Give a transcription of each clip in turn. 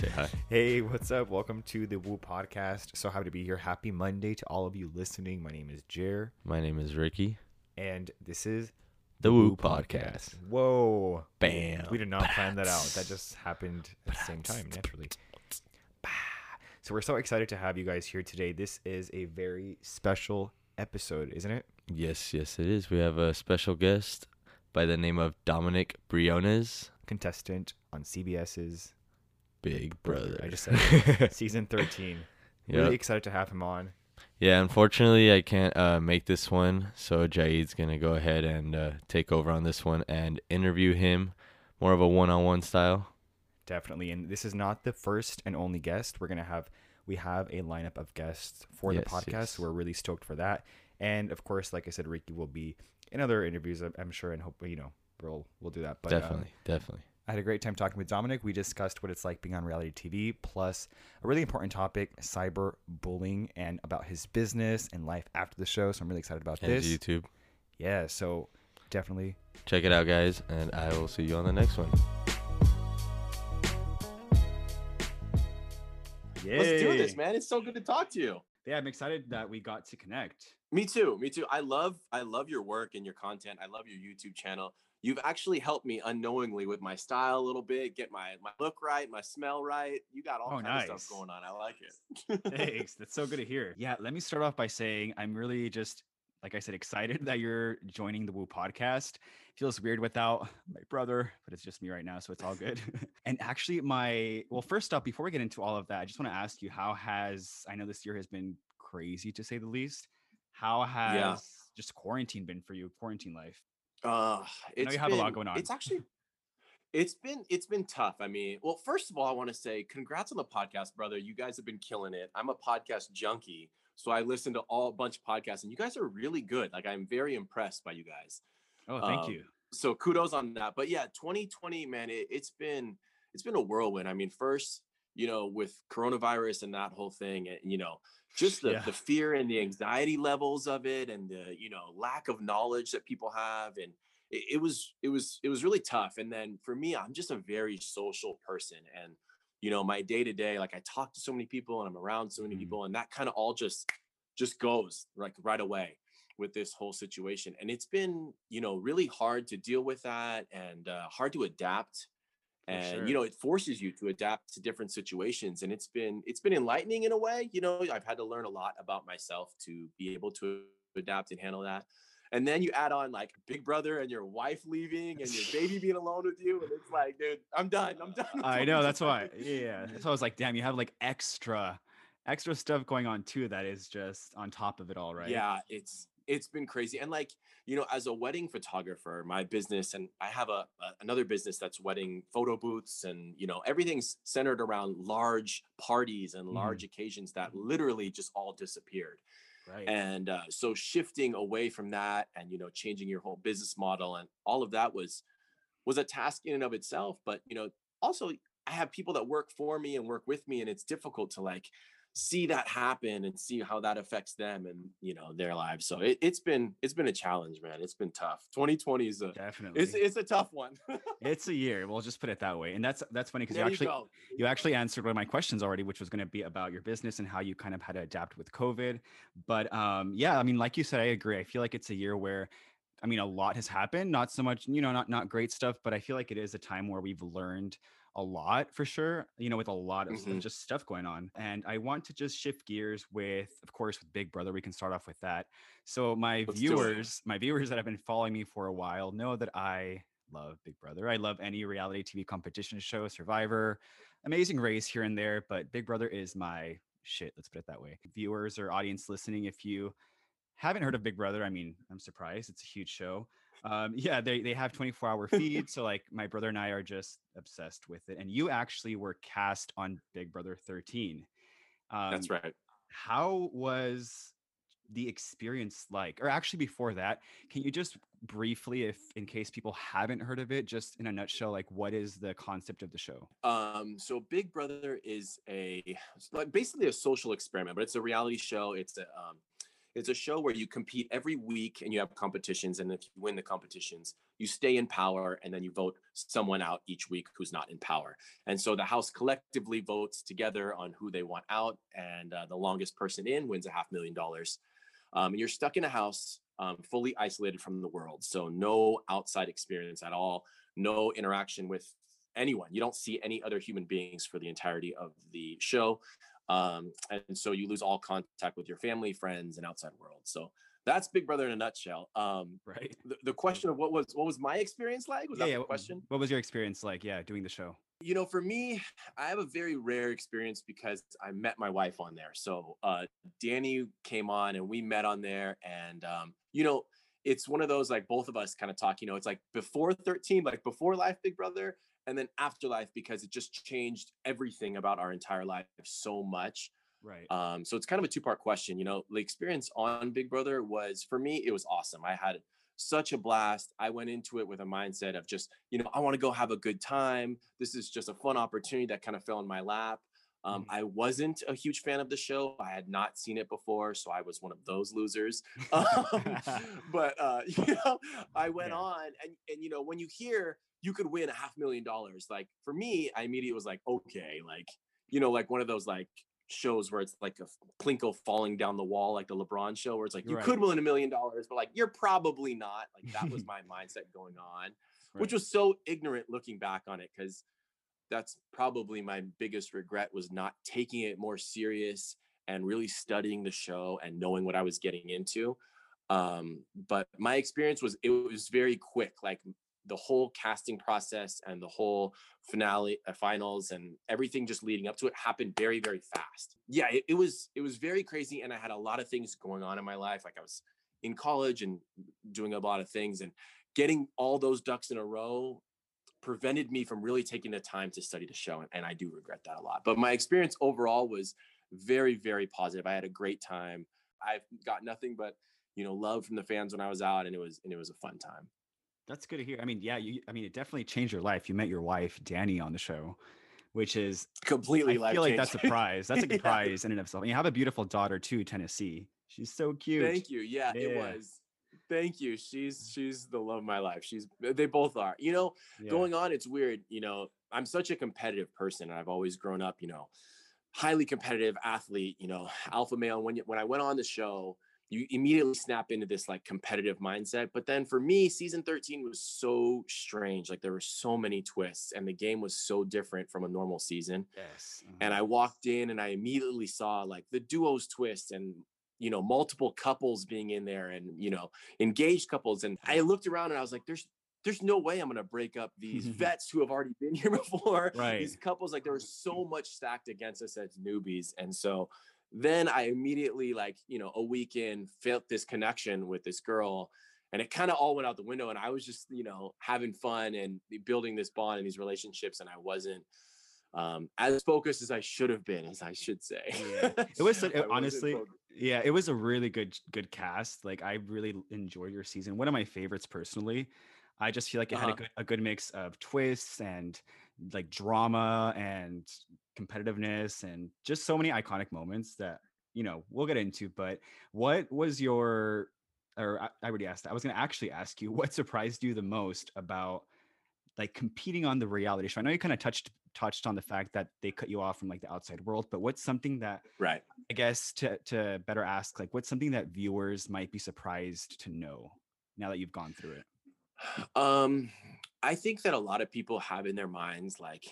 Say hi. Hey, what's up? Welcome to the Woo Podcast. So happy to be here. Happy Monday to all of you listening. My name is Jer, My name is Ricky. and this is The Woo Podcast. Whoa. Bam. We did not plan that out. That just happened at the same time, naturally. So we're so excited to have you guys here today. This is a very special episode, isn't it? Yes, yes, it is. We have a special guest by the name of Dominic Briones, Contestant on CBS's Big Brother. I just said season 13. Really excited to have him on. Yeah, unfortunately, I can't uh, make this one, so Jaid's gonna go ahead and uh, take over on this one and interview him, more of a one-on-one style. Definitely. And this is not the first and only guest. We're gonna have we have a lineup of guests for the podcast. yes. We're really stoked for that. And of course, like I said, Ricky will be in other interviews, I'm- sure, and hope you know we'll we'll do that. But um, definitely, definitely. I had a great time talking with Dominic. We discussed what it's like being on reality TV, plus a really important topic, cyber bullying, and about his business and life after the show. So I'm really excited about And this. YouTube. Yeah, so definitely Check it out, guys, and I will see you on the next one. Let's do this, man. It's so good to talk to you. Yeah, I'm excited that we got to connect. Me too. Me too. I love I love your work and your content. I love your YouTube channel. You've actually helped me unknowingly with my style a little bit, get my my look right, my smell right. You got all Oh, kinds of stuff going on. I like it. Thanks. That's so good to hear. Yeah, let me start off by saying I'm really just, like I said, excited that you're joining the Woo podcast. Feels weird without my brother, but it's just me right now, so it's all good. and actually, my well, first up, before we get into all of that, I just want to ask you, how has I know this year has been crazy to say the least. How has Yeah. just quarantine been for you? Quarantine life. Uh, it's you have a lot going on. It's actually it's been it's been tough. I mean, well, first of all, I want to say congrats on the podcast, brother. You guys have been killing it. I'm a podcast junkie, so I listen to all a bunch of podcasts, and you guys are really good. Like I'm very impressed by you guys. Oh, thank Um, you. so kudos on that. But yeah, 2020, man, it, it's been it's been a whirlwind. I mean, first, you know, with coronavirus and that whole thing, and you know, just the, Yeah. the fear and the anxiety levels of it, and the you know lack of knowledge that people have, and it, it was it was it was really tough. And then for me, I'm just a very social person, and you know, my day to day, like I talk to so many people, and I'm around so many Mhm. people, and that kind of all just just goes like right away with this whole situation and it's been you know really hard to deal with that and uh, hard to adapt and sure. you know it forces you to adapt to different situations and it's been it's been enlightening in a way you know i've had to learn a lot about myself to be able to adapt and handle that and then you add on like big brother and your wife leaving and your baby being alone with you and it's like dude i'm done i'm done with I know that's why. Yeah, that's why I was like, damn, you have like extra, extra stuff going on too. That is just on top of it all, right? Yeah, it's it's been crazy. And like, you know, as a wedding photographer, my business and I have a, a another business that's wedding photo booths and you know, everything's centered around large parties and large occasions that literally just all disappeared. right. And uh, so shifting away from that and you know, changing your whole business model and all of that was was a task in and of itself, but you know, also I have people that work for me and work with me and it's difficult to like see that happen and see how that affects them and you know their lives so it, it's been it's been a challenge man it's been tough 2020 is a Definitely, it's, it's a tough one it's a year. We'll just put it that way. And that's that's funny because you there you actually you actually answered one of my questions already, which was going to be about your business and how you kind of had to adapt with COVID. But um, yeah, I mean, like you said, I agree. I feel like it's a year where, I mean, a lot has happened. Not so much, you know, not not great stuff, but I feel like it is a time where we've learned a lot for sure. You know, with a lot of, Mhm. just stuff going on. And I want to just shift gears with, of course, with Big Brother. We can start off with that. So my Let's viewers, my viewers that have been following me for a while know that I love Big Brother. I love any reality TV competition show, Survivor, Amazing Race here and there, but Big Brother is my shit. Let's put it that way. Viewers or audience listening, if you haven't heard of Big Brother, I mean, I'm surprised. It's a huge show. Um, yeah, they they have 24 hour feed, so like my brother and I are just obsessed with it. And you actually were cast on Big Brother 13. Um, that's right how was the experience like or actually before that can you just briefly if in case people haven't heard of it just in a nutshell like what is the concept of the show Um, so Big Brother is a like basically a social experiment, but it's a reality show. It's a um, it's a show where you compete every week and you have competitions. And if you win the competitions, you stay in power and then you vote someone out each week who's not in power. And so the House collectively votes together on who they want out. And uh, the longest person in wins a half million dollars. Um, and you're stuck in a house um, fully isolated from the world. So no outside experience at all, no interaction with anyone. You don't see any other human beings for the entirety of the show. Um, and so you lose all contact with your family, friends, and outside world. So that's Big Brother in a nutshell. Um, right. The, the, question of what was what was my experience like? Was yeah, that yeah. question? What was your experience like? Yeah, doing the show. You know, for me, I have a very rare experience because I met my wife on there. So uh, Dani came on and we met on there, and um, you know, it's one of those like both of us kind of talk. You know, it's like before 13, like before Life Big Brother, and then afterlife because it just changed everything about our entire life so much right um so it's kind of a two part question you know the experience on big brother was for me it was awesome i had such a blast i went into it with a mindset of just you know i want to go have a good time this is just a fun opportunity that kind of fell in my lap um, mm-hmm. I wasn't a huge fan of the show. I had not seen it before, so I was one of those losers. Um, but uh, you know, I went yeah. on, and and you know, when you hear you could win a half million dollars. Like for me, I immediately was like, okay, like, you know, like one of those like shows where it's like a Plinko falling down the wall, like the LeBron show, where it's like you right. could win a million dollars, but like you're probably not. Like that was my mindset going on, right. which was so ignorant looking back on it because that's probably my biggest regret was not taking it more serious and really studying the show and knowing what I was getting into. Um, but my experience was it was very quick. Like the whole casting process and the whole finale uh, finals and everything just leading up to it happened very very fast. Yeah it, it, was it was very crazy and i had a lot of things going on in my life like i was in college and doing a lot of things and getting all those ducks in a row prevented me from really taking the time to study the show and, and i do regret that a lot but my experience overall was very very positive. I had a great time. I've got nothing but you know love from the fans when i was out and it was and it was a fun time that's good to hear. I mean, yeah, you. I mean, it definitely changed your life. You met your wife, Dani, on the show, which is completely. I feel like that's a prize. That's a good yeah. prize in and of itself. And you have a beautiful daughter too, Tennessee. She's so cute. Thank you. Yeah, yeah. it was. Thank you. She's mm. she's the love of my life. She's they both are. You know, yeah. going on, it's weird. You know, I'm such a competitive person, and I've always grown up. You know, highly competitive athlete. You know, alpha male. When when I went on the show you immediately snap into this like competitive mindset. But then for me, season 13 was so strange. Like there were so many twists and the game was so different from a normal season. Yes. Mm-hmm. And I walked in and I immediately saw like the duos twist and you know multiple couples being in there and you know engaged couples and I looked around and I was like there's there's no way I'm gonna break up these vets who have already been here before. Right. These couples, like there was so much stacked against us as newbies. And so then I immediately, like, you know, a weekend felt this connection with this girl. And it kind of all went out the window. And I was just, you know, having fun and building this bond and these relationships. And I wasn't um, as focused as I should have been, as I should say. Yeah. It was it, honestly, yeah, it was a really good good cast. Like I really enjoyed your season. One of my favorites personally. I just feel like it uh-huh. had a uh-huh. good a good mix of twists and like drama and competitiveness and just so many iconic moments that you know we'll get into but what was your or I, I already asked that. I was going to actually ask you what surprised you the most about like competing on the reality show. I know you kind of touched touched on the fact that they cut you off from like the outside world, but what's something that right? I guess to to better ask like what's something that viewers might be surprised to know now that you've gone through it? Um I think that a lot of people have in their minds like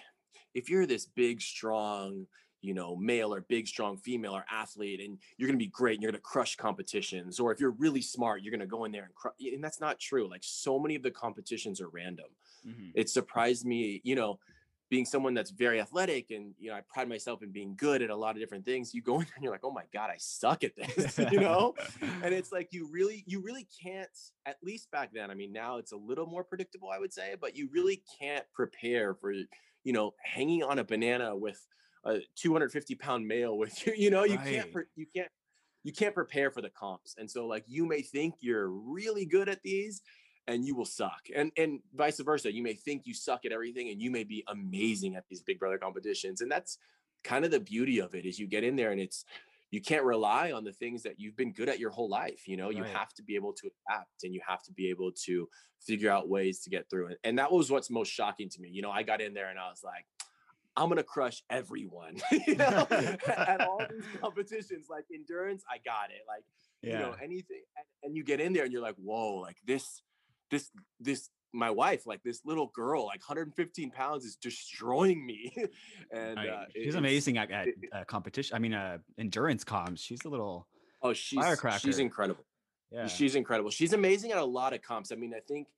if you're this big, strong, you know, male or big, strong female or athlete, and you're going to be great and you're going to crush competitions, or if you're really smart, you're going to go in there and crush. And that's not true. Like so many of the competitions are random. Mm-hmm. It surprised me, you know, being someone that's very athletic and you know i pride myself in being good at a lot of different things you go in and you're like oh my god i suck at this you know and it's like you really you really can't at least back then i mean now it's a little more predictable i would say but you really can't prepare for you know, hanging on a banana with a 250 pound male with you, you know, you right. can't, you can't, you can't prepare for the comps. And so like you may think you're really good at these and you will suck. And and vice versa. You may think you suck at everything and you may be amazing at these big brother competitions. And that's kind of the beauty of it is you get in there and it's you can't rely on the things that you've been good at your whole life. You know, you have to be able to adapt and you have to be able to figure out ways to get through it. And that was what's most shocking to me. You know, I got in there and I was like, I'm gonna crush everyone. you know, at all these competitions, like endurance, I got it. Like, you know, anything, and, and you get in there and you're like, whoa, like this, this, this. My wife, like this little girl, like 115 pounds, is destroying me. and uh, she's it's- amazing at, at it- it- uh, competition. I mean, uh, endurance comps. She's a little Oh, she's Firecracker. she's incredible. yeah. She's incredible. She's amazing at a lot of comps. I mean, I think,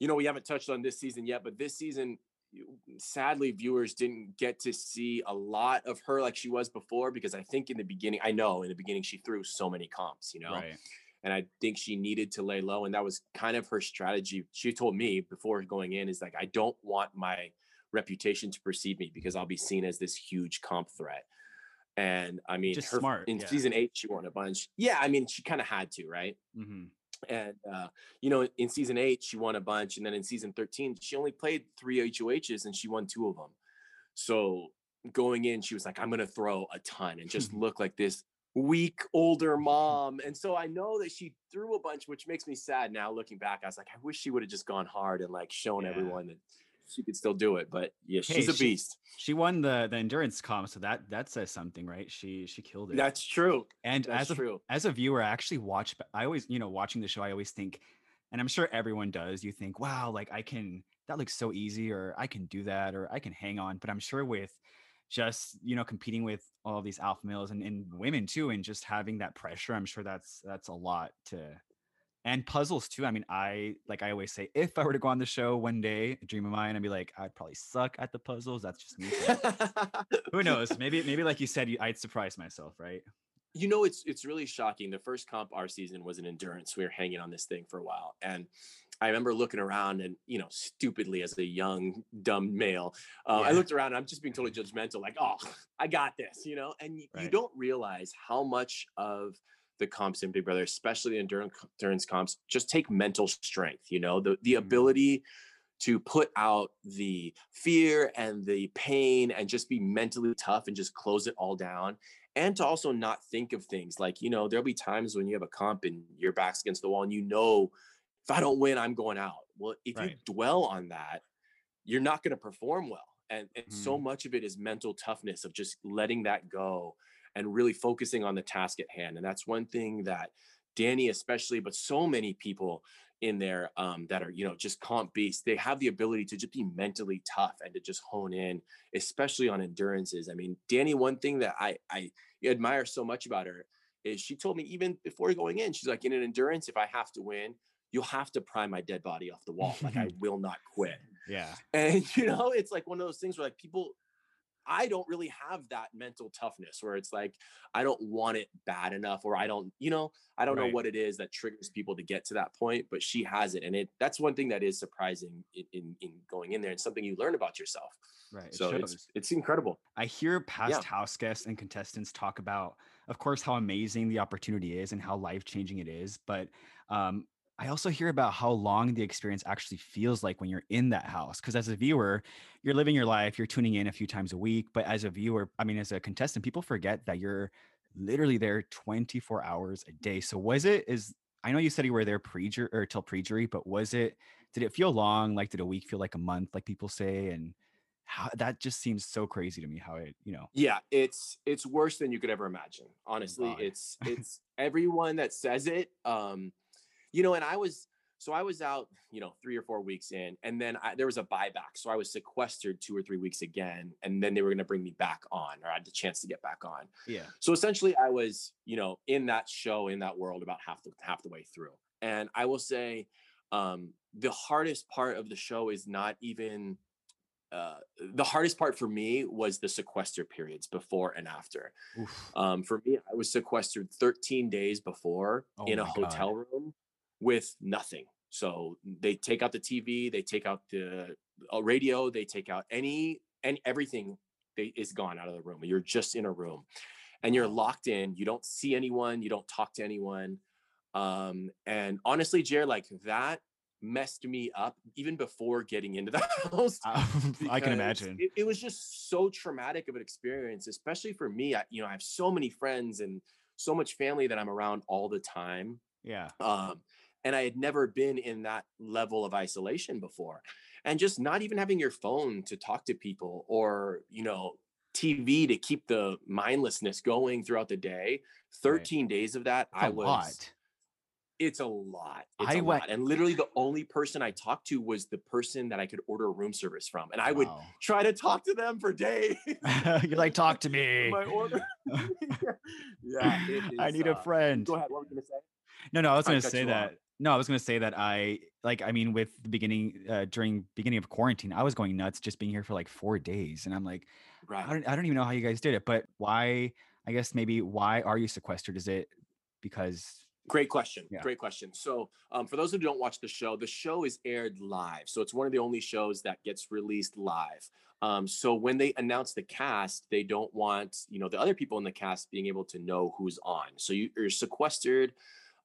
you know, we haven't touched on this season yet, but this season, sadly, viewers didn't get to see a lot of her like she was before because I think in the beginning, I know in the beginning she threw so many comps, you know, right. And I think she needed to lay low, and that was kind of her strategy. She told me before going in is like, I don't want my reputation to precede me because I'll be seen as this huge comp threat. And I mean, Just her smart, in yeah. season eight, she won a bunch. Yeah, I mean, she kind of had to, right? hmm and uh, you know in season eight she won a bunch and then in season 13 she only played three hohs and she won two of them so going in she was like i'm gonna throw a ton and just look like this weak older mom and so i know that she threw a bunch which makes me sad now looking back i was like i wish she would have just gone hard and like shown Yeah. everyone that she could still do it but yeah Hey, she's a she- beast She won the the endurance comp, so that that says something, right? She she killed it. that's true and that's as a true as a viewer, I actually watch. I always, you know, watching the show, I always think, and I'm sure everyone does. You think, wow, like I can. That looks so easy, or I can do that, or I can hang on. But I'm sure with just you know competing with all of these alpha males and, and women too, and just having that pressure, I'm sure that's that's a lot to. And puzzles too. I mean, I like I always say, if I were to go on the show one day, a dream of mine, I'd be like, I'd probably suck at the puzzles. That's just me. Who knows? Maybe, maybe like you said, you- I'd surprise myself, right? You know, it's it's really shocking. The first comp our season was an endurance. We were hanging on this thing for a while, and I remember looking around and you know, stupidly as a young dumb male, uh, I looked around. and I'm just being totally judgmental, like, oh, I got this, you know. And y- you don't realize how much of the comps in Big Brother, especially the endurance endurance comps, just take mental strength. You know, the the Mhm. ability to put out the fear and the pain and just be mentally tough and just close it all down and to also not think of things like you know there'll be times when you have a comp and your back's against the wall and you know if i don't win i'm going out. Well if you dwell on that you're not going to perform well and, and so Mhm. much of it is mental toughness of just letting that go and really focusing on the task at hand and that's one thing that dani especially but so many people in there um, that are you know just comp beasts they have the ability to just be mentally tough and to just hone in especially on endurances. I mean dani one thing that i i admire so much about her is she told me even before going in she's like in an endurance if i have to win you'll have to pry my dead body off the wall like i will not quit Yeah. and you know it's like one of those things where like people i don't really have that mental toughness where it's like i don't want it bad enough or i don't you know i don't Right. know what it is that triggers people to get to that point but she has it and it that's one thing that is surprising in in, in going in there and something you learn about yourself Right. So shows. it's it's incredible I hear past house guests and contestants talk about, of course, how amazing the opportunity is and how life changing it is. But um, I also hear about how long the experience actually feels like when you're in that house. Because as a viewer, you're living your life, you're tuning in a few times a week. But as a viewer, I mean, as a contestant, people forget that you're literally there 24 hours a day. So was it, is, I know you said you were there pre-jury or till pre jury, but was it, did it feel long? Like, did a week feel like a month, like people say? And how that just seems so crazy to me how it, you know, yeah it's it's worse than you could ever imagine honestly God. it's it's everyone that says it um you know and i was so i was out you know three or four weeks in and then I, there was a buyback so i was sequestered two or three weeks again and then they were going to bring me back on or i had the chance to get back on yeah. so essentially i was you know in that show in that world about half the half the way through and i will say um the hardest part of the show is not even uh, the hardest part for me was the sequester periods before and after. Um, for me, I was sequestered 13 days before Oh in a my God. hotel room with nothing. So they take out the TV, they take out the uh, radio, they take out any and everything they, is gone out of the room. You're just in a room, and you're locked in. You don't see anyone. You don't talk to anyone. Um, and honestly, Jared, like that messed me up even before getting into the house. Uh, I can imagine. It, it was just so traumatic of an experience, especially for me. I, you know, I have so many friends and so much family that I'm around all the time. Yeah. Um, and I had never been in that level of isolation before. And just not even having your phone to talk to people or, you know, TV to keep the mindlessness going throughout the day. 13 days of that, That's I a was lot. it's a lot. It's I a went- lot. And literally the only person I talked to was the person that I could order room service from. And I would try to talk to them for days. You're like, talk to me. my order. yeah. it I is, need a uh, friend. Go ahead. What were you gonna say? No, no, I was going to say that. No, I was going to say that I like. I mean, with the beginning uh, during beginning of quarantine, I was going nuts just being here for like four days, and I'm like, Right. I don't, I don't even know how you guys did it. But why? I guess maybe why are you sequestered? Is it because? Great question. Yeah. Great question. So, um, for those who don't watch the show, the show is aired live. So, it's one of the only shows that gets released live. Um, so, when they announce the cast, they don't want you know the other people in the cast being able to know who's on. So, you, you're sequestered.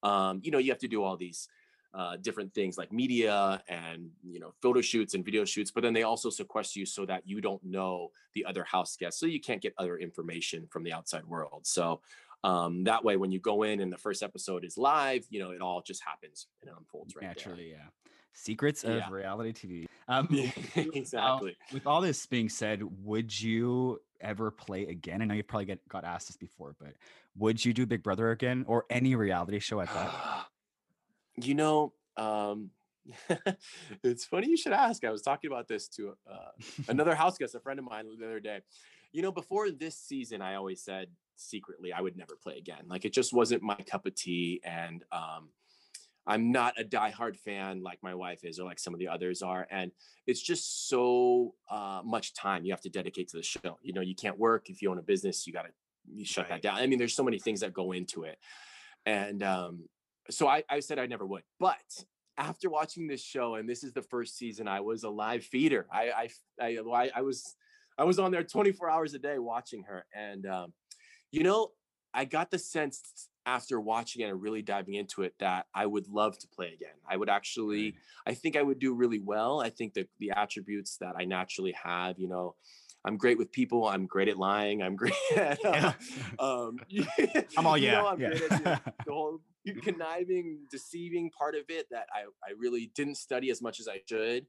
Um, you know, you have to do all these uh, different things like media and you know photo shoots and video shoots. But then they also sequester you so that you don't know the other house guests, so you can't get other information from the outside world. So um, that way when you go in and the first episode is live you know it all just happens and it unfolds right naturally, yeah. Secrets of Yeah. reality TV. Um, exactly with all this being said, would you ever play again? I know you probably get got asked this before, but would you do Big Brother again or any reality show at that? you know um it's funny you should ask i was talking about this to uh, another house guest a friend of mine the other day you know before this season i always said secretly i would never play again like it just wasn't my cup of tea and um i'm not a diehard fan like my wife is or like some of the others are and it's just so uh, much time you have to dedicate to the show you know you can't work if you own a business you got to you shut Right. that down i mean there's so many things that go into it and um so I, I said I never would. But after watching this show, and this is the first season, I was a live feeder. I I I, I- I was I was on there 24 hours a day watching her, and um, you know, I got the sense after watching it and really diving into it that I would love to play again. I would actually, I think I would do really well. I think that the attributes that I naturally have, you know. I'm great with people. I'm great at lying. I'm great at uh, um, I'm all you yeah. know, I'm yeah. great at the, the whole conniving, deceiving part of it that I, I really didn't study as much as I should.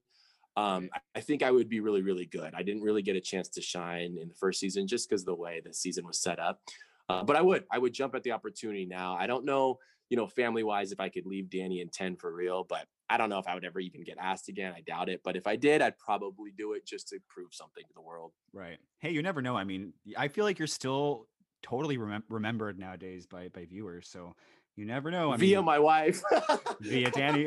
Um, I think I would be really, really good. I didn't really get a chance to shine in the first season just because the way the season was set up. Uh, but I would, I would jump at the opportunity now. I don't know, you know, family wise, if I could leave Dani in 10 for real, but I don't know if I would ever even get asked again. I doubt it. But if I did, I'd probably do it just to prove something to the world. Right. Hey, you never know. I mean, I feel like you're still totally remem- remembered nowadays by by viewers. So you never know. I Via mean, my wife. via Dani.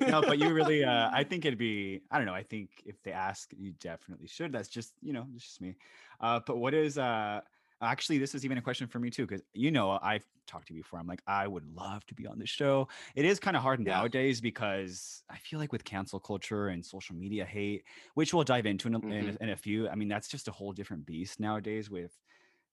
no, but you really. Uh, I think it'd be. I don't know. I think if they ask, you definitely should. That's just you know, it's just me. Uh, but what is uh? Actually, this is even a question for me too, because you know I've talked to you before. I'm like, I would love to be on the show. It is kind of hard Yeah. nowadays because I feel like with cancel culture and social media hate, which we'll dive into in a, in, Mhm. a, in a few. I mean, that's just a whole different beast nowadays with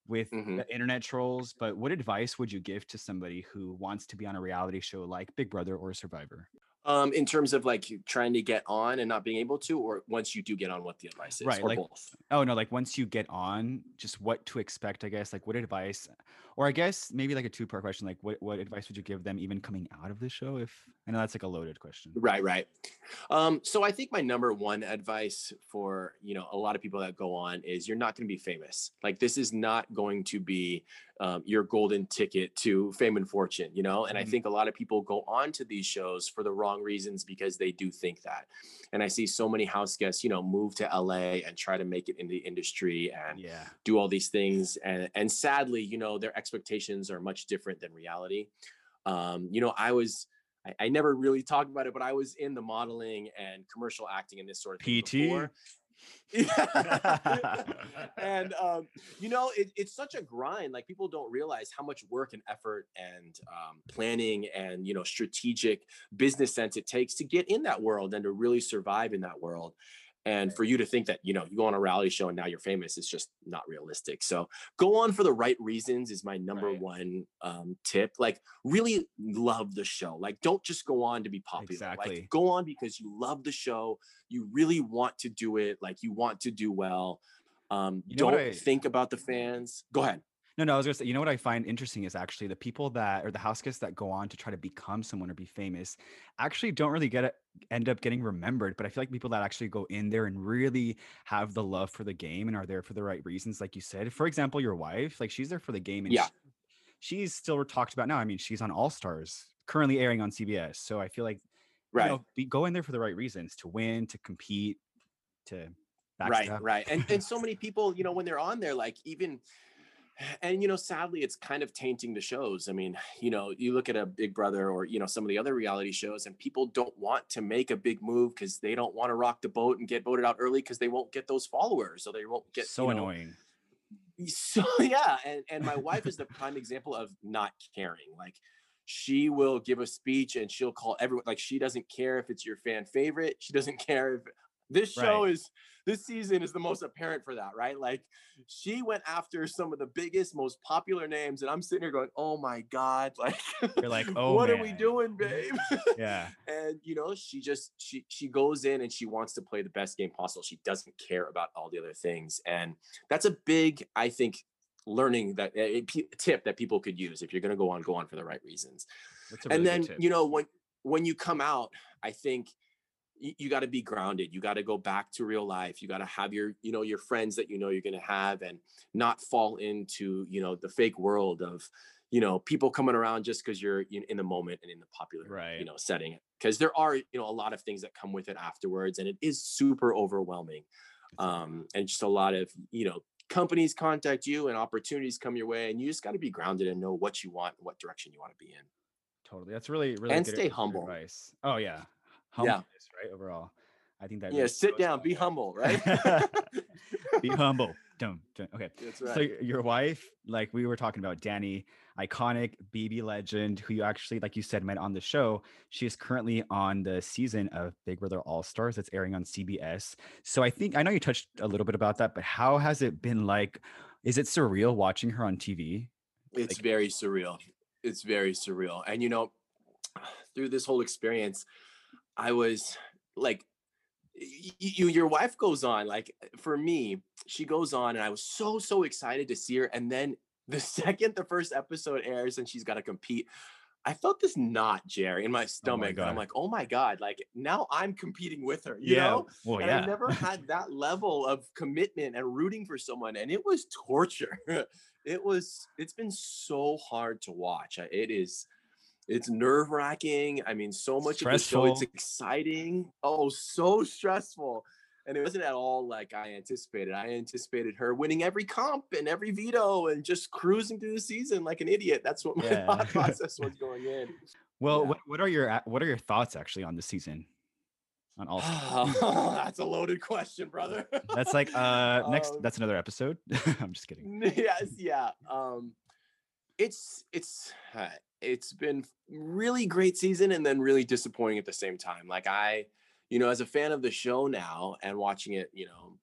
with Mhm. the internet trolls. But what advice would you give to somebody who wants to be on a reality show like Big Brother or Survivor? Um, in terms of like trying to get on and not being able to, or once you do get on, what the advice is, Right, or like- both. Oh no, like once you get on, just what to expect, I guess. Like what advice or I guess maybe like a two-part question, like what, what advice would you give them even coming out of the show? If I know that's like a loaded question. Right, right. Um, so I think my number one advice for you know a lot of people that go on is you're not going to be famous. Like this is not going to be um, your golden ticket to fame and fortune. You know, and I Mhm. think a lot of people go on to these shows for the wrong reasons because they do think that. And I see so many house guests, you know, move to LA and try to make it in the industry and Yeah. do all these things and and sadly you know their expectations are much different than reality um you know i was I, I never really talked about it but i was in the modeling and commercial acting and this sort of PT? before. And um, you know it, it's such a grind like people don't realize how much work and effort and um, planning and you know strategic business sense it takes to get in that world and to really survive in that world And for you to think that, you know, you go on a reality show and now you're famous is just not realistic. So go on for the right reasons is my number Right. one um, tip. Like really love the show. Like don't just go on to be popular. Exactly. Like go on because you love the show. You really want to do it. Like you want to do well. Um, You know don't I- think about the fans. Go ahead. No, no, I was gonna say, you know what I find interesting is actually the people that or the house guests that go on to try to become someone or be famous actually don't really get it end up getting remembered. But I feel like people that actually go in there and really have the love for the game and are there for the right reasons, like you said. For example, your wife, like she's there for the game and Yeah. she- she's still talked about now. I mean, she's on All Stars, currently airing on CBS. So I feel like Right. you know, be, go in there for the right reasons to win, to compete, to right right and and so many people you know when they're on there like even and you know sadly it's kind of tainting the shows. I mean you know you look at a big brother or you know some of the other reality shows and people don't want to make a big move because they don't want to rock the boat and get voted out early because they won't get those followers so they won't get so you know, annoying. so yeah and and my wife is the prime example of not caring. Like she will give a speech and she'll call everyone like she doesn't care if it's your fan favorite. She doesn't care if this show is this season is the most apparent for that right? Like she went after some of the biggest most popular names and i'm sitting here going oh my god like You're like, "Oh, what are we doing mm-hmm. babe? Yeah. and you know she just she she goes in and she wants to play the best game possible. She doesn't care about all the other things and that's a big i think learning that a, p- tip that people could use if you're going to go on go on for the right reasons. A and then you know when when you come out i think you, you got to be grounded you got to go back to real life you got to have your you know your friends that you know you're going to have and not fall into you know the fake world of you know people coming around just because you're in, in the moment and in the popular Right. you know setting because there are you know a lot of things that come with it afterwards and it is super overwhelming um and just a lot of you know companies contact you and opportunities come your way and you just got to be grounded and know what you want and what direction you want to be in Totally. That's really, really And stay humble. advice. Oh yeah. Yeah. Right? Overall. I think that yeah sit down be humble right Be humble. Don't, don't okay. That's So right. y- your wife, like we were talking about, Dani, iconic BB legend, who you actually, like you said, met on the show. She is currently on the season of Big Brother All Stars that's airing on CBS. So I think I know you touched a little bit about that, but how has it been like? Is it surreal watching her on TV? It's like- very surreal. It's very surreal. And you know, through this whole experience, I was like, you, your wife goes on. Like for me, she goes on, and I was so so excited to see her. And then the second the first episode airs, and she's got to compete. I felt this knot, Jerry, in my oh stomach. and I'm like, oh my God, like now I'm competing with her, you know? Well, and yeah. I never had that level of commitment and rooting for someone, and it was torture. it was. It's been so hard to watch. It is. It's nerve wracking. I mean, so much of the show. It's exciting. Oh, so stressful. And it wasn't at all like I anticipated. I anticipated her winning every comp and every veto and just cruising through the season like an idiot. That's what my Yeah. thought process was going in. Well, Yeah. what, what are your what are your thoughts actually on the season? On all that's a loaded question, brother. that's like uh next Um, that's another episode. I'm just kidding. yes yeah um it's it's uh, it's been really great season and then really disappointing at the same time like i you know as a fan of the show now and watching it you know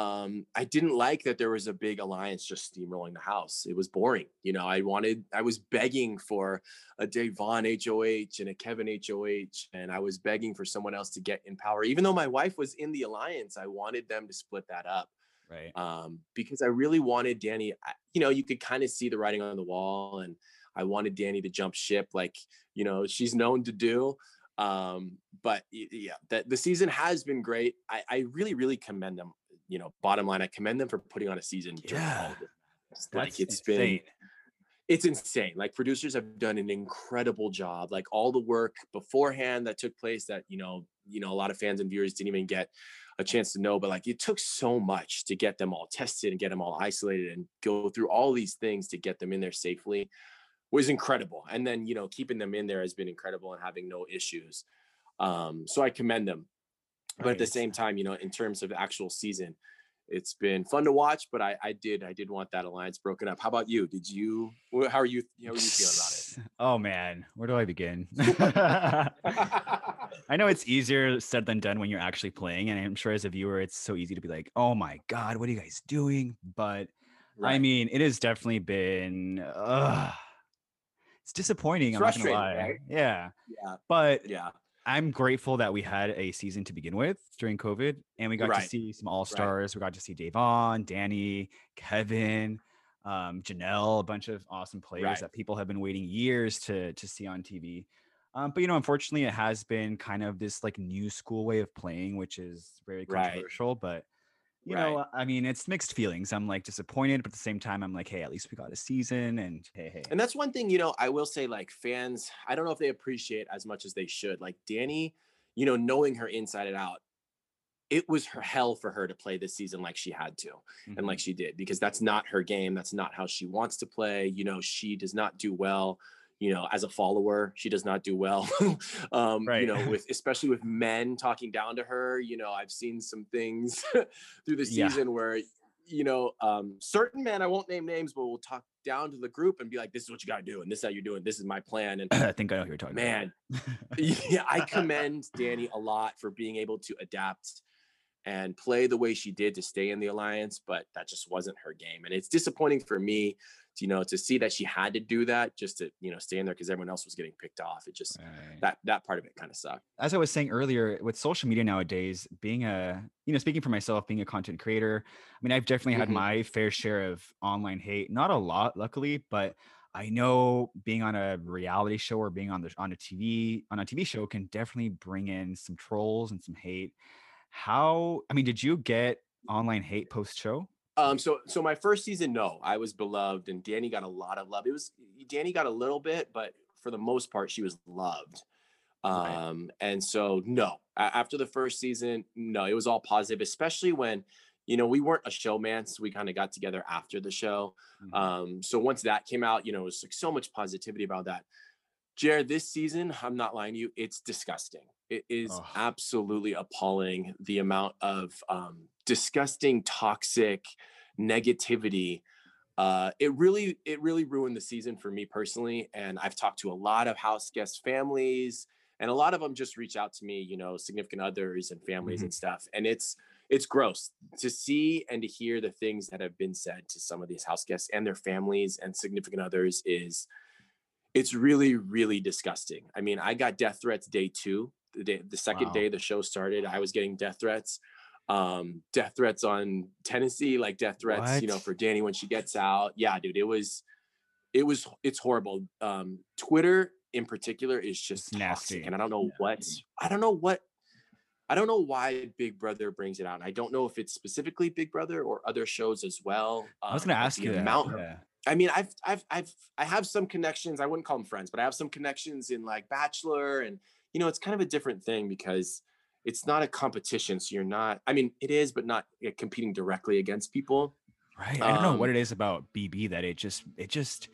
um i didn't like that there was a big alliance just steamrolling the house it was boring you know i wanted i was begging for a Da'Vonne hoh and a kevin hoh and i was begging for someone else to get in power even though my wife was in the alliance i wanted them to split that up Right. um, because I really wanted Dani. You know, you could kind of see the writing on the wall, and I wanted Dani to jump ship, like you know she's known to do. Um, but yeah, that the season has been great. I, I really, really commend them. You know, bottom line, I commend them for putting on a season. Yeah. this. like That's it's insane. been it's insane. Like producers have done an incredible job. Like all the work beforehand that took place that you know, you know, a lot of fans and viewers didn't even get a chance to know. But like it took so much to get them all tested and get them all isolated and go through all these things to get them in there safely was incredible. And then you know, keeping them in there has been incredible and having no issues. Um, so I commend them. But at the same time, you know, in terms of actual season, it's been fun to watch, but I, I did I did want that alliance broken up. How about you? Did you? How are you? How are you feeling about it? Oh man, where do I begin? I know it's easier said than done when you're actually playing, and I'm sure as a viewer, it's so easy to be like, "Oh my god, what are you guys doing?" But right. I mean, it has definitely been. Uh, it's disappointing. It's I'm not gonna lie. Right? Yeah. Yeah. But yeah. I'm grateful that we had a season to begin with during COVID, and we got right. to see some all stars. Right. We got to see Da'Vonne, Dani, Kevin, um, Janelle, a bunch of awesome players right. that people have been waiting years to to see on TV. Um, but you know, unfortunately, it has been kind of this like new school way of playing, which is very controversial. But you right. know, I mean, it's mixed feelings. I'm like disappointed, but at the same time, I'm like, hey, at least we got a season, and hey, hey. And that's one thing, you know, I will say, like fans, I don't know if they appreciate as much as they should. Like Dani, you know, knowing her inside and out, it was her hell for her to play this season like she had to mm-hmm. and like mm-hmm. she did because that's not her game. That's not how she wants to play. You know, she does not do well you know as a follower she does not do well um right. you know with especially with men talking down to her you know i've seen some things through the season yeah. where you know um certain men i won't name names but we'll talk down to the group and be like this is what you got to do and this is how you're doing this is my plan and i think i know who you're talking man yeah i commend dani a lot for being able to adapt and play the way she did to stay in the alliance but that just wasn't her game and it's disappointing for me to, you know, to see that she had to do that just to, you know, stay in there because everyone else was getting picked off. It just right. that that part of it kind of sucked. As I was saying earlier, with social media nowadays, being a, you know, speaking for myself, being a content creator, I mean, I've definitely had mm-hmm. my fair share of online hate. Not a lot, luckily, but I know being on a reality show or being on the on a TV on a TV show can definitely bring in some trolls and some hate. How I mean, did you get online hate post show? Um, so so my first season, no, I was beloved, and Dani got a lot of love. It was Dani got a little bit, but for the most part, she was loved. Um, right. and so no, after the first season, no, it was all positive, especially when you know we weren't a showmance, so we kind of got together after the show. Mm-hmm. Um, so once that came out, you know, it was like so much positivity about that. Jared, this season, I'm not lying to you, it's disgusting. It is oh. absolutely appalling the amount of um, disgusting, toxic negativity. Uh, it really, it really ruined the season for me personally. And I've talked to a lot of house guest families, and a lot of them just reach out to me, you know, significant others and families mm-hmm. and stuff. And it's it's gross to see and to hear the things that have been said to some of these house guests and their families and significant others is it's really really disgusting i mean i got death threats day two the day the second wow. day the show started i was getting death threats um death threats on tennessee like death threats what? you know for dani when she gets out yeah dude it was it was it's horrible um twitter in particular is just nasty and i don't know what i don't know what i don't know why big brother brings it out i don't know if it's specifically big brother or other shows as well um, i was gonna ask you the amount yeah. I mean, I've, I've, I've, I have some connections. I wouldn't call them friends, but I have some connections in like Bachelor, and you know, it's kind of a different thing because it's not a competition. So you're not, I mean, it is, but not competing directly against people. Right. I don't know what it um about BB that it just, it just,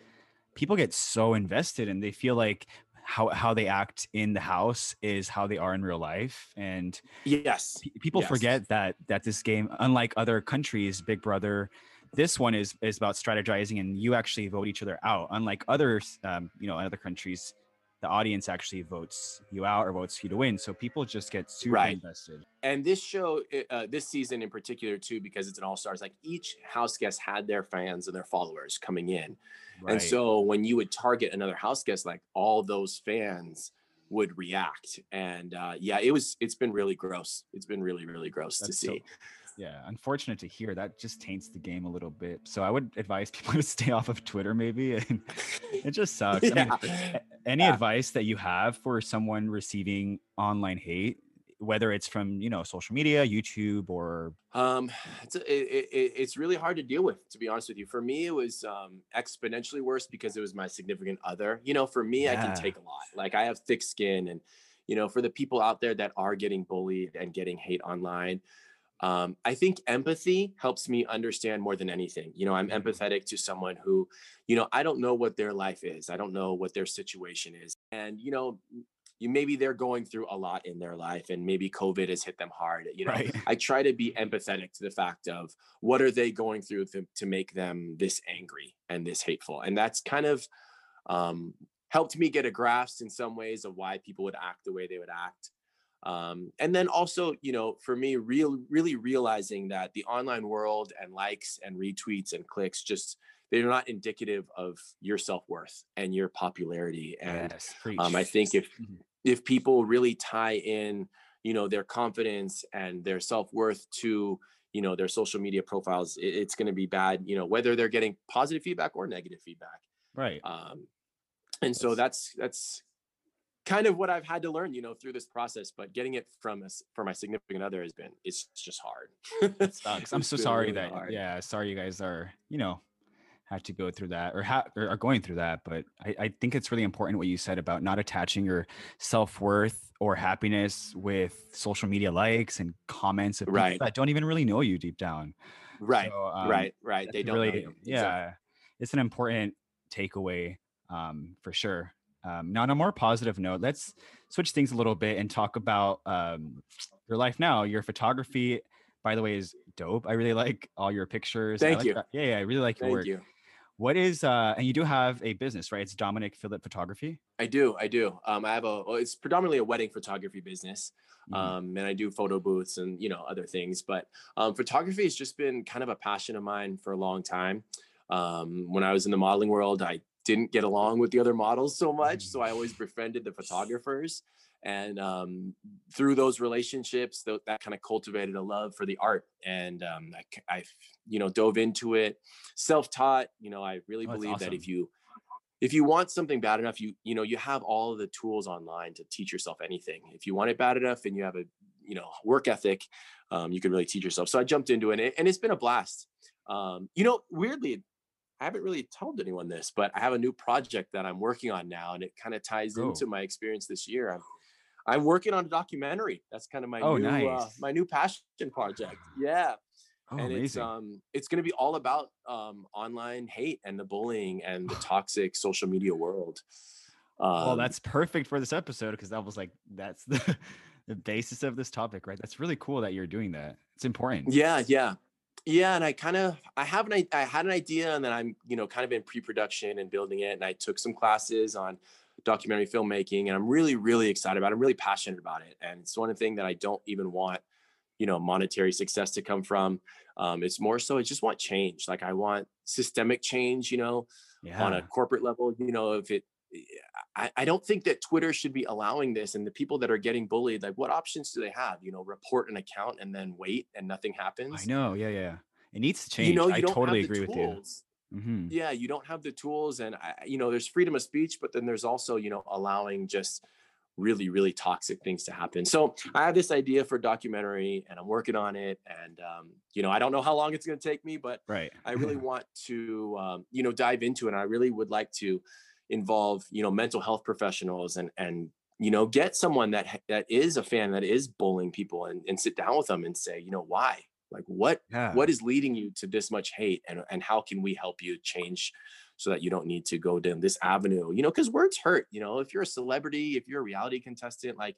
people get so invested and they feel like how how they act in the house is how they are in real life and yes people yes. forget that that this game unlike other countries big brother this one is is about strategizing and you actually vote each other out unlike other um, you know other countries the audience actually votes you out or votes you to win. So people just get super right. invested. And this show, uh, this season in particular, too, because it's an all stars, like each house guest had their fans and their followers coming in. Right. And so when you would target another house guest, like all those fans would react. And uh, yeah, it was, it's been really gross. It's been really, really gross That's to see. So- yeah, unfortunate to hear. That just taints the game a little bit. So I would advise people to stay off of Twitter, maybe. And it just sucks. yeah. I mean, any yeah. advice that you have for someone receiving online hate, whether it's from you know social media, YouTube, or um, it's it, it, it's really hard to deal with. To be honest with you, for me, it was um, exponentially worse because it was my significant other. You know, for me, yeah. I can take a lot. Like I have thick skin, and you know, for the people out there that are getting bullied and getting hate online um, I think empathy helps me understand more than anything. You know, I'm mm-hmm. empathetic to someone who, you know, I don't know what their life is. I don't know what their situation is. And, you know, you maybe they're going through a lot in their life and maybe covid has hit them hard you know Right. i try to be empathetic to the fact of what are they going through to, to make them this angry and this hateful and that's kind of um, helped me get a grasp in some ways of why people would act the way they would act um, and then also you know for me real really realizing that the online world and likes and retweets and clicks just they're not indicative of your self-worth and your popularity and Yes, um, i think if Mhm. if people really tie in you know their confidence and their self-worth to you know their social media profiles it- it's going to be bad you know whether they're getting positive feedback or negative feedback right. um, and so that's that's kind of what i've had to learn you know through this process but getting it from us for my significant other has been it's just hard It sucks. I'm so sorry really that hard. yeah, sorry you guys are, you know, had to go through that or, ha- or are going through that. But I, I think it's really important what you said about not attaching your self worth or happiness with social media likes and comments of people that don't even really know you deep down. right So, um, right right they don't really, yeah, it's an important takeaway um, for sure. Um, now, on a more positive note, let's switch things a little bit and talk about um, your life now. Your photography, by the way, is dope. I really like all your pictures. Thank like you. that- Yeah, yeah, I really like your thank work. you What is uh, and you do have a business, right? It's Dominic Phillip Photography. I do, I do. Um, I have a. Well, it's predominantly a wedding photography business, Mhm. um, and I do photo booths and you know other things. But um, photography has just been kind of a passion of mine for a long time. Um, when I was in the modeling world, I didn't get along with the other models so much, so I always befriended the photographers. And um, through those relationships, th- that kind of cultivated a love for the art, and um, I, I, you know, dove into it, self-taught. You know, I really Oh, believe that if you if you want something bad enough you you know you have all the tools online to teach yourself anything if you want it bad enough and you have a you know work ethic um, you can really teach yourself so i jumped into it and it's been a blast um, you know weirdly i haven't really told anyone this but i have a new project that i'm working on now and it kind of ties Oh. into my experience this year i'm i'm working on a documentary that's kind of my Oh, new uh, my new passion project yeah Oh, and it's amazing. um it's going to be all about um online hate and the bullying and the toxic social media world um, well, that's perfect for this episode because that was like that's the the basis of this topic, right? That's really cool that you're doing that. It's important. yeah yeah yeah and i kind of i have an i had an idea and then i'm you know kind of in pre-production and building it and i took some classes on documentary filmmaking and i'm really really excited about it i'm really passionate about it and it's one thing that i don't even want you know monetary success to come from um, it's more so i just want change like i want systemic change you know Yeah. on a corporate level you know if it I, I don't think that twitter should be allowing this and the people that are getting bullied like what options do they have you know report an account and then wait and nothing happens I know. Yeah, yeah. It needs to change. you know you I don't totally have the agree with you. tools. hmm yeah you don't have the tools and I, you know there's freedom of speech but then there's also you know allowing just really really toxic things to happen so i have this idea for a documentary and i'm working on it and um, you know i don't know how long it's going to take me but Right. I really want to, um, you know, dive into it. And I really would like to involve, you know, mental health professionals and and you know, get someone that that is a fan that is bullying people and, and sit down with them and say, you know, why? Like, what yeah. what is leading you to this much hate, and and how can we help you change so that you don't need to go down this avenue? You know, because words hurt. You know, if you're a celebrity, if you're a reality contestant, like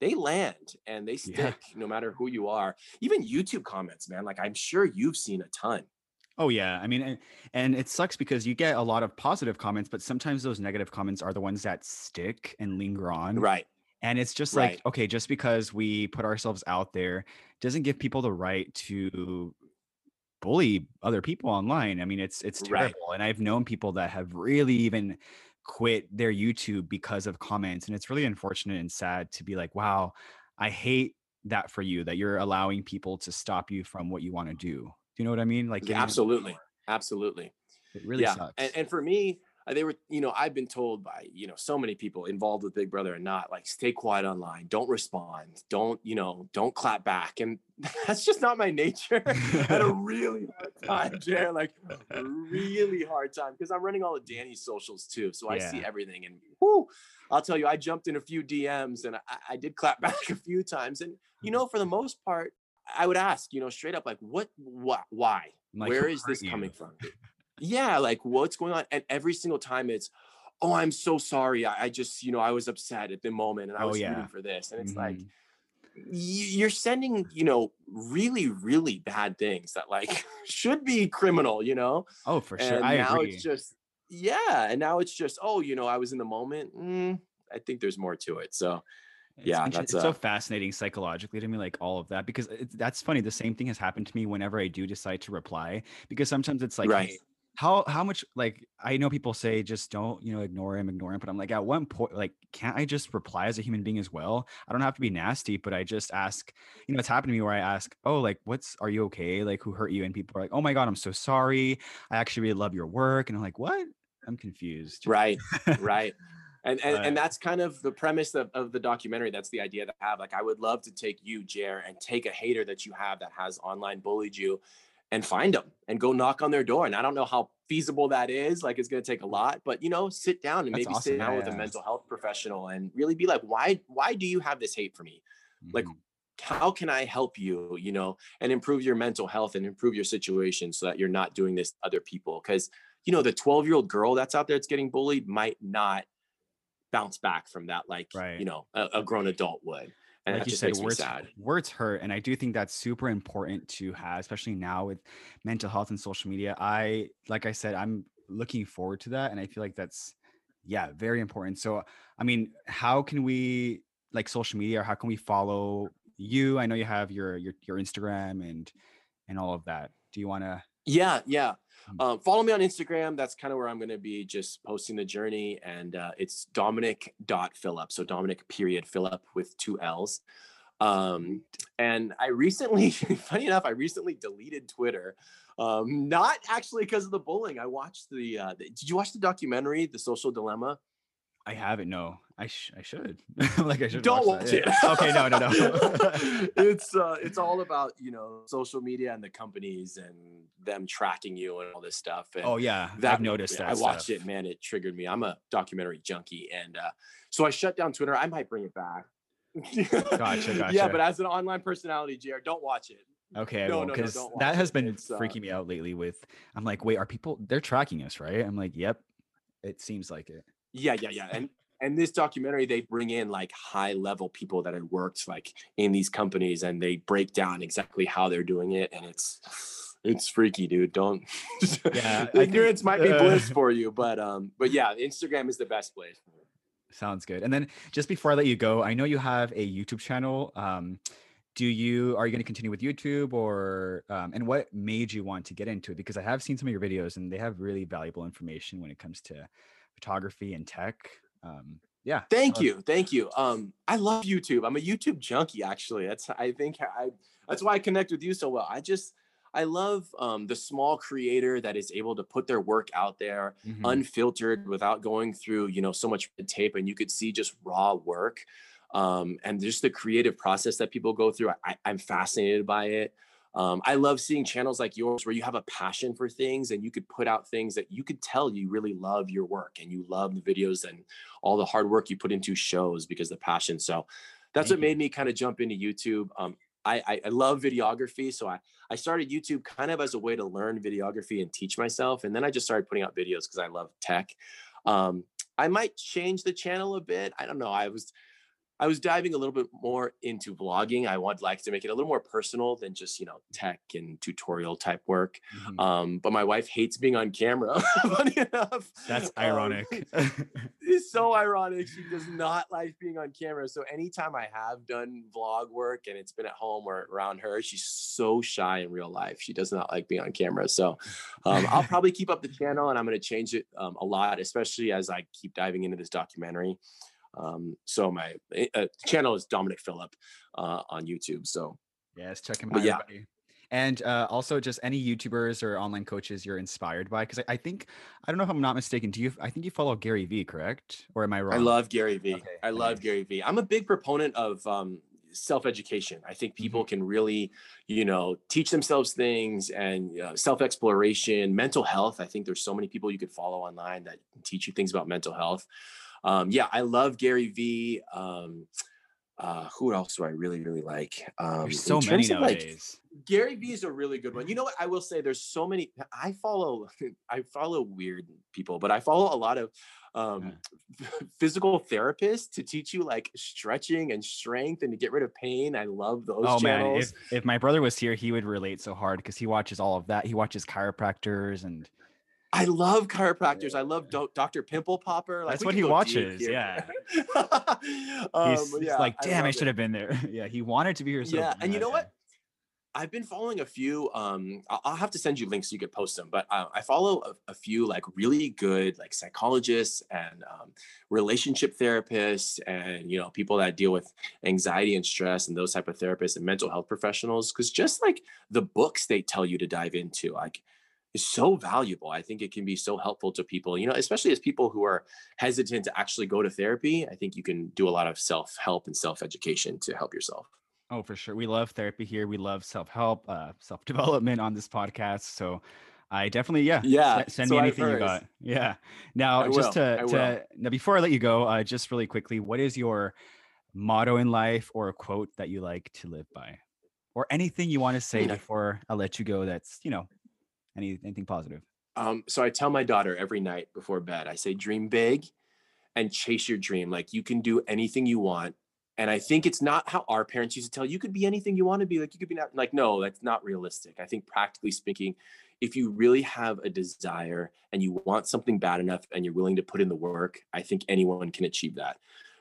they land and they stick Yeah. no matter who you are. Even YouTube comments, man. Like I'm sure you've seen a ton. Oh yeah, I mean, and, and it sucks because you get a lot of positive comments, but sometimes those negative comments are the ones that stick and linger on. Right. And it's just Right. like, okay, just because we put ourselves out there doesn't give people the right to bully other people online. I mean, it's it's Right. terrible. And I've known people that have really even quit their YouTube because of comments. And it's really unfortunate and sad to be like, wow, I hate that for you, that you're allowing people to stop you from what you want to do. Do you know what I mean? Like Yeah, absolutely absolutely It really yeah sucks. and, and for me uh, they were you know i've been told by you know so many people involved with big brother and not like stay quiet online don't respond don't you know don't clap back and that's just not my nature I had a really hard time Jer, like really hard time because i'm running all of dani's socials too so i see everything and whoo, i'll tell you i jumped in a few dms and I, I did clap back a few times and you know for the most part i would ask you know straight up like what what why like, where "Who is this you?" coming from yeah like what's going on and every single time it's oh i'm so sorry i, I just you know i was upset at the moment and i Oh, was yeah. rooting for this and it's like Mhm. y- you're sending you know really really bad things that like should be criminal you know oh, for sure. and I now agree. it's just yeah and now it's just oh you know i was in the moment mm, i think there's more to it so It's yeah, that's, it's so uh, fascinating psychologically to me, like all of that, because it's, that's funny. The same thing has happened to me whenever I do decide to reply, because sometimes it's like, Right. how how much like I know people say just don't you know ignore him, ignore him, but I'm like at one point like can't I just reply as a human being as well? I don't have to be nasty, but I just ask. You know, it's happened to me where I ask, oh, like what's are you okay? Like who hurt you? And people are like, oh my god, I'm so sorry. I actually really love your work, and I'm like, what? I'm confused. right right and and, Right. and that's kind of the premise of, of the documentary that's the idea that i have like i would love to take you jer and take a hater that you have that has online bullied you and find them and go knock on their door and i don't know how feasible that is like it's going to take a lot but you know sit down and That's maybe awesome. sit down Yeah, with yeah. a mental health professional and really be like why why do you have this hate for me like, Mhm. how can i help you you know and improve your mental health and improve your situation so that you're not doing this to other people because you know the 12 year old girl that's out there that's getting bullied might not bounce back from that like Right. you know a, a grown adult would and like you just said, words words hurt, and I do think that's super important to have, especially now with mental health and social media. I, like I said, I'm looking forward to that, and I feel like that's, yeah, very important. So, I mean, how can we like social media, or how can we follow you? I know you have your your your Instagram and and all of that. Do you want to? Yeah yeah Mm. um, follow me on instagram that's kind of where i'm going to be just posting the journey and uh, it's dominic dot phillip so dominic period phillip with two l's um, and i recently funny enough i recently deleted twitter um, not actually because of the bullying i watched the, uh, the did you watch the documentary the social dilemma I haven't. No, I sh- I should. like I should. don't watch it okay, no, no, no. it's uh it's all about you know social media and the companies and them tracking you and all this stuff and oh yeah, that I've noticed that. I watched stuff. it, man. It triggered me. I'm a documentary junkie, and uh, so I shut down Twitter. I might bring it back. Gotcha, gotcha. Yeah, but as an online personality, JR, don't watch it. Okay, No, well, no, no, because that has been It's, uh, freaking me out lately. With I'm like, wait, are people? They're tracking us, right? I'm like, yep. It seems like it. Yeah, yeah, yeah. And and this documentary, they bring in like high level people that had worked like in these companies, and they break down exactly how they're doing it, and it's it's freaky, dude. Don't. Yeah, ignorance think, might be uh, bliss for you, but um, but yeah, Instagram is the best place. Sounds good. And then just before I let you go, I know you have a YouTube channel. Um, do you are you going to continue with YouTube or um, and what made you want to get into it? Because I have seen some of your videos and they have really valuable information when it comes to photography and tech. Um, yeah. Thank Uh, you, thank you. Um, I love YouTube. I'm a YouTube junkie, actually. That's I think I that's why I connect with you so well. I just I love um, the small creator that is able to put their work out there mhm. unfiltered without going through you know so much tape, and you could see just raw work. Um, and just the creative process that people go through, I, I'm fascinated by it. Um, I love seeing channels like yours where you have a passion for things and you could put out things that you could tell you really love your work and you love the videos and all the hard work you put into shows because the passion. So that's Thank what you. made me kind of jump into YouTube. Um, I, I, I love videography. So I, I started YouTube kind of as a way to learn videography and teach myself. And then I just started putting out videos because I love tech. Um, I might change the channel a bit. I don't know. I was I was diving a little bit more into vlogging. I would like to make it a little more personal than just, you know, tech and tutorial type work. Mhm. Um, but my wife hates being on camera. Funny enough. That's Um, ironic. it's so ironic. She does not like being on camera. So anytime I have done vlog work and it's been at home or around her, she's so shy in real life. She does not like being on camera. So um, I'll probably keep up the channel and I'm going to change it um, a lot, especially as I keep diving into this documentary. Um, so my uh, channel is Dominic Phillip uh, on YouTube. So yes, check him out. yeah. everybody. And uh, also, just any YouTubers or online coaches you're inspired by, because I, I think I don't know if I'm not mistaken. Do you? I think you follow Gary Vee, correct? Or am I wrong? I love Gary Vee. Okay, I love nice. Gary Vee. I'm a big proponent of um, self-education. I think people Mm-hmm. can really, you know, teach themselves things and uh, self-exploration, mental health. I think there's so many people you could follow online that can teach you things about mental health. Um, yeah, I love Gary Vee. Um, uh, who else do I really really like? Um, There's so many of, like, nowadays. Gary Vee is a really good one. You know what? I will say there's so many. I follow I follow weird people, but I follow a lot of um, physical therapists to teach you like stretching and strength and to get rid of pain. I love those oh man, if, if my brother was here, he would relate so hard because he watches all of that. He watches chiropractors and I love chiropractors. I love Do- Dr. Pimple Popper. Like, That's what he watches, yeah. um, he's, he's yeah, like, damn, I, love should it. have been there. yeah, he wanted to be here. So yeah and you know what i've been following a few um i'll, have to send you links so you could post them but uh, i follow a, a few like really good like psychologists and um, relationship therapists and you know people that deal with anxiety and stress and those type of therapists and mental health professionals because just like the books they tell you to dive into like is so valuable i think it can be so helpful to people you know especially as people who are hesitant to actually go to therapy i think you can do a lot of self-help and self-education to help yourself Oh, for sure. We love therapy here. We love self help, uh, self development on this podcast. So I definitely, yeah, Yeah, se- send so me anything you got. Yeah. Now, just to, to now, before I let you go, uh, just really quickly, what is your motto in life or a quote that you like to live by, or anything you want to say mean, before I let you go? That's you know, any anything positive. Um, so I tell my daughter every night before bed, I say, dream big and chase your dream. Like you can do anything you want. And I think it's not how our parents used to tell you could be anything you want to be. Like you could be not like, no, that's not realistic. I think practically speaking, if you really have a desire and you want something bad enough and you're willing to put in the work, I think anyone can achieve that.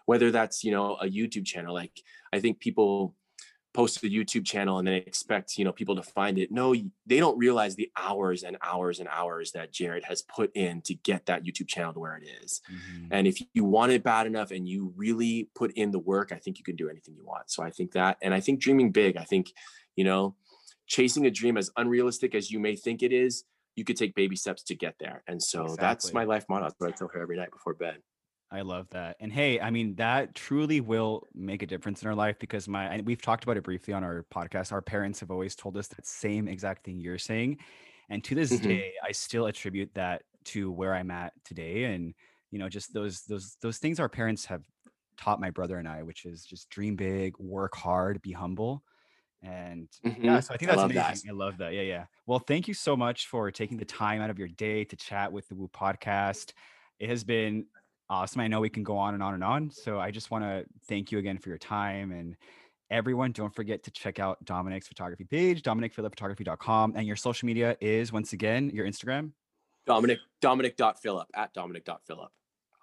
Whether that's, you know, a YouTube channel, like I think people post a YouTube channel and then expect, you know, people to find it. No, they don't realize the hours and hours and hours that Jared has put in to get that YouTube channel to where it is. Mhm. And if you want it bad enough and you really put in the work, I think you can do anything you want. So I think that, and I think dreaming big, I think, you know, chasing a dream as unrealistic as you may think it is, you could take baby steps to get there. And so that's my life motto. That's what I tell her every night before bed. I love that. And hey, I mean, that truly will make a difference in our life because my, and we've talked about it briefly on our podcast. Our parents have always told us that same exact thing you're saying. And to this Mhm. day, I still attribute that to where I'm at today. And, you know, just those, those, those things our parents have taught my brother and I, which is just dream big, work hard, be humble. And yeah, Mhm. so I think I that's that. amazing. I love that. Yeah, yeah. Well, thank you so much for taking the time out of your day to chat with the Woo podcast. It has been awesome. I know we can go on and on and on. So I just want to thank you again for your time. And everyone, don't forget to check out Dominic's photography page, dominicphillipphotography.com. And your social media is once again your Instagram. Dominic, Dominic.phillip at Dominic.phillip.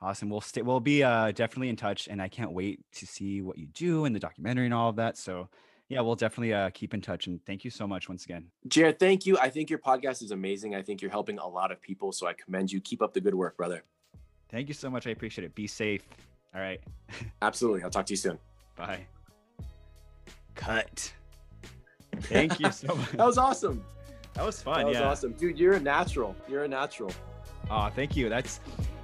Awesome. We'll stay we'll be uh definitely in touch and I can't wait to see what you do in the documentary and all of that. So yeah, we'll definitely uh keep in touch and thank you so much once again. Jared, thank you. I think your podcast is amazing. I think you're helping a lot of people. So I commend you. Keep up the good work, brother. Thank you so much. I appreciate it. Be safe. All right. Absolutely. I'll talk to you soon. Bye. Cut. Thank you so much. That was awesome. That was fun. That was yeah. awesome. Dude, you're a natural. You're a natural. Oh, thank you. That's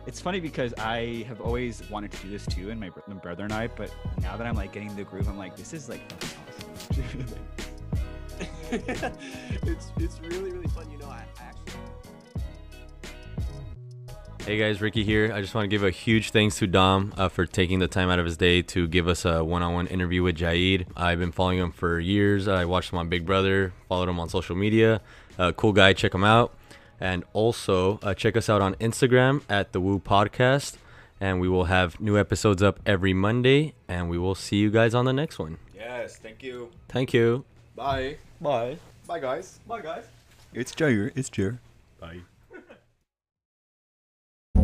it's funny because I have always wanted to do this too, and my, my brother and I. But now that I'm like getting the groove, I'm like, this is like awesome. it's it's really, really fun. You know, I, I actually Hey guys, Ricky here. I just want to give a huge thanks to Dom uh, for taking the time out of his day to give us a one-on-one interview with Jaid. I've been following him for years. I watched him on Big Brother, followed him on social media. Uh, cool guy, check him out. And also uh, check us out on Instagram at the Woo Podcast. And we will have new episodes up every Monday. And we will see you guys on the next one. Yes, thank you. Thank you. Bye. Bye. Bye, guys. Bye, guys. it's Jair. It's Jair. Bye.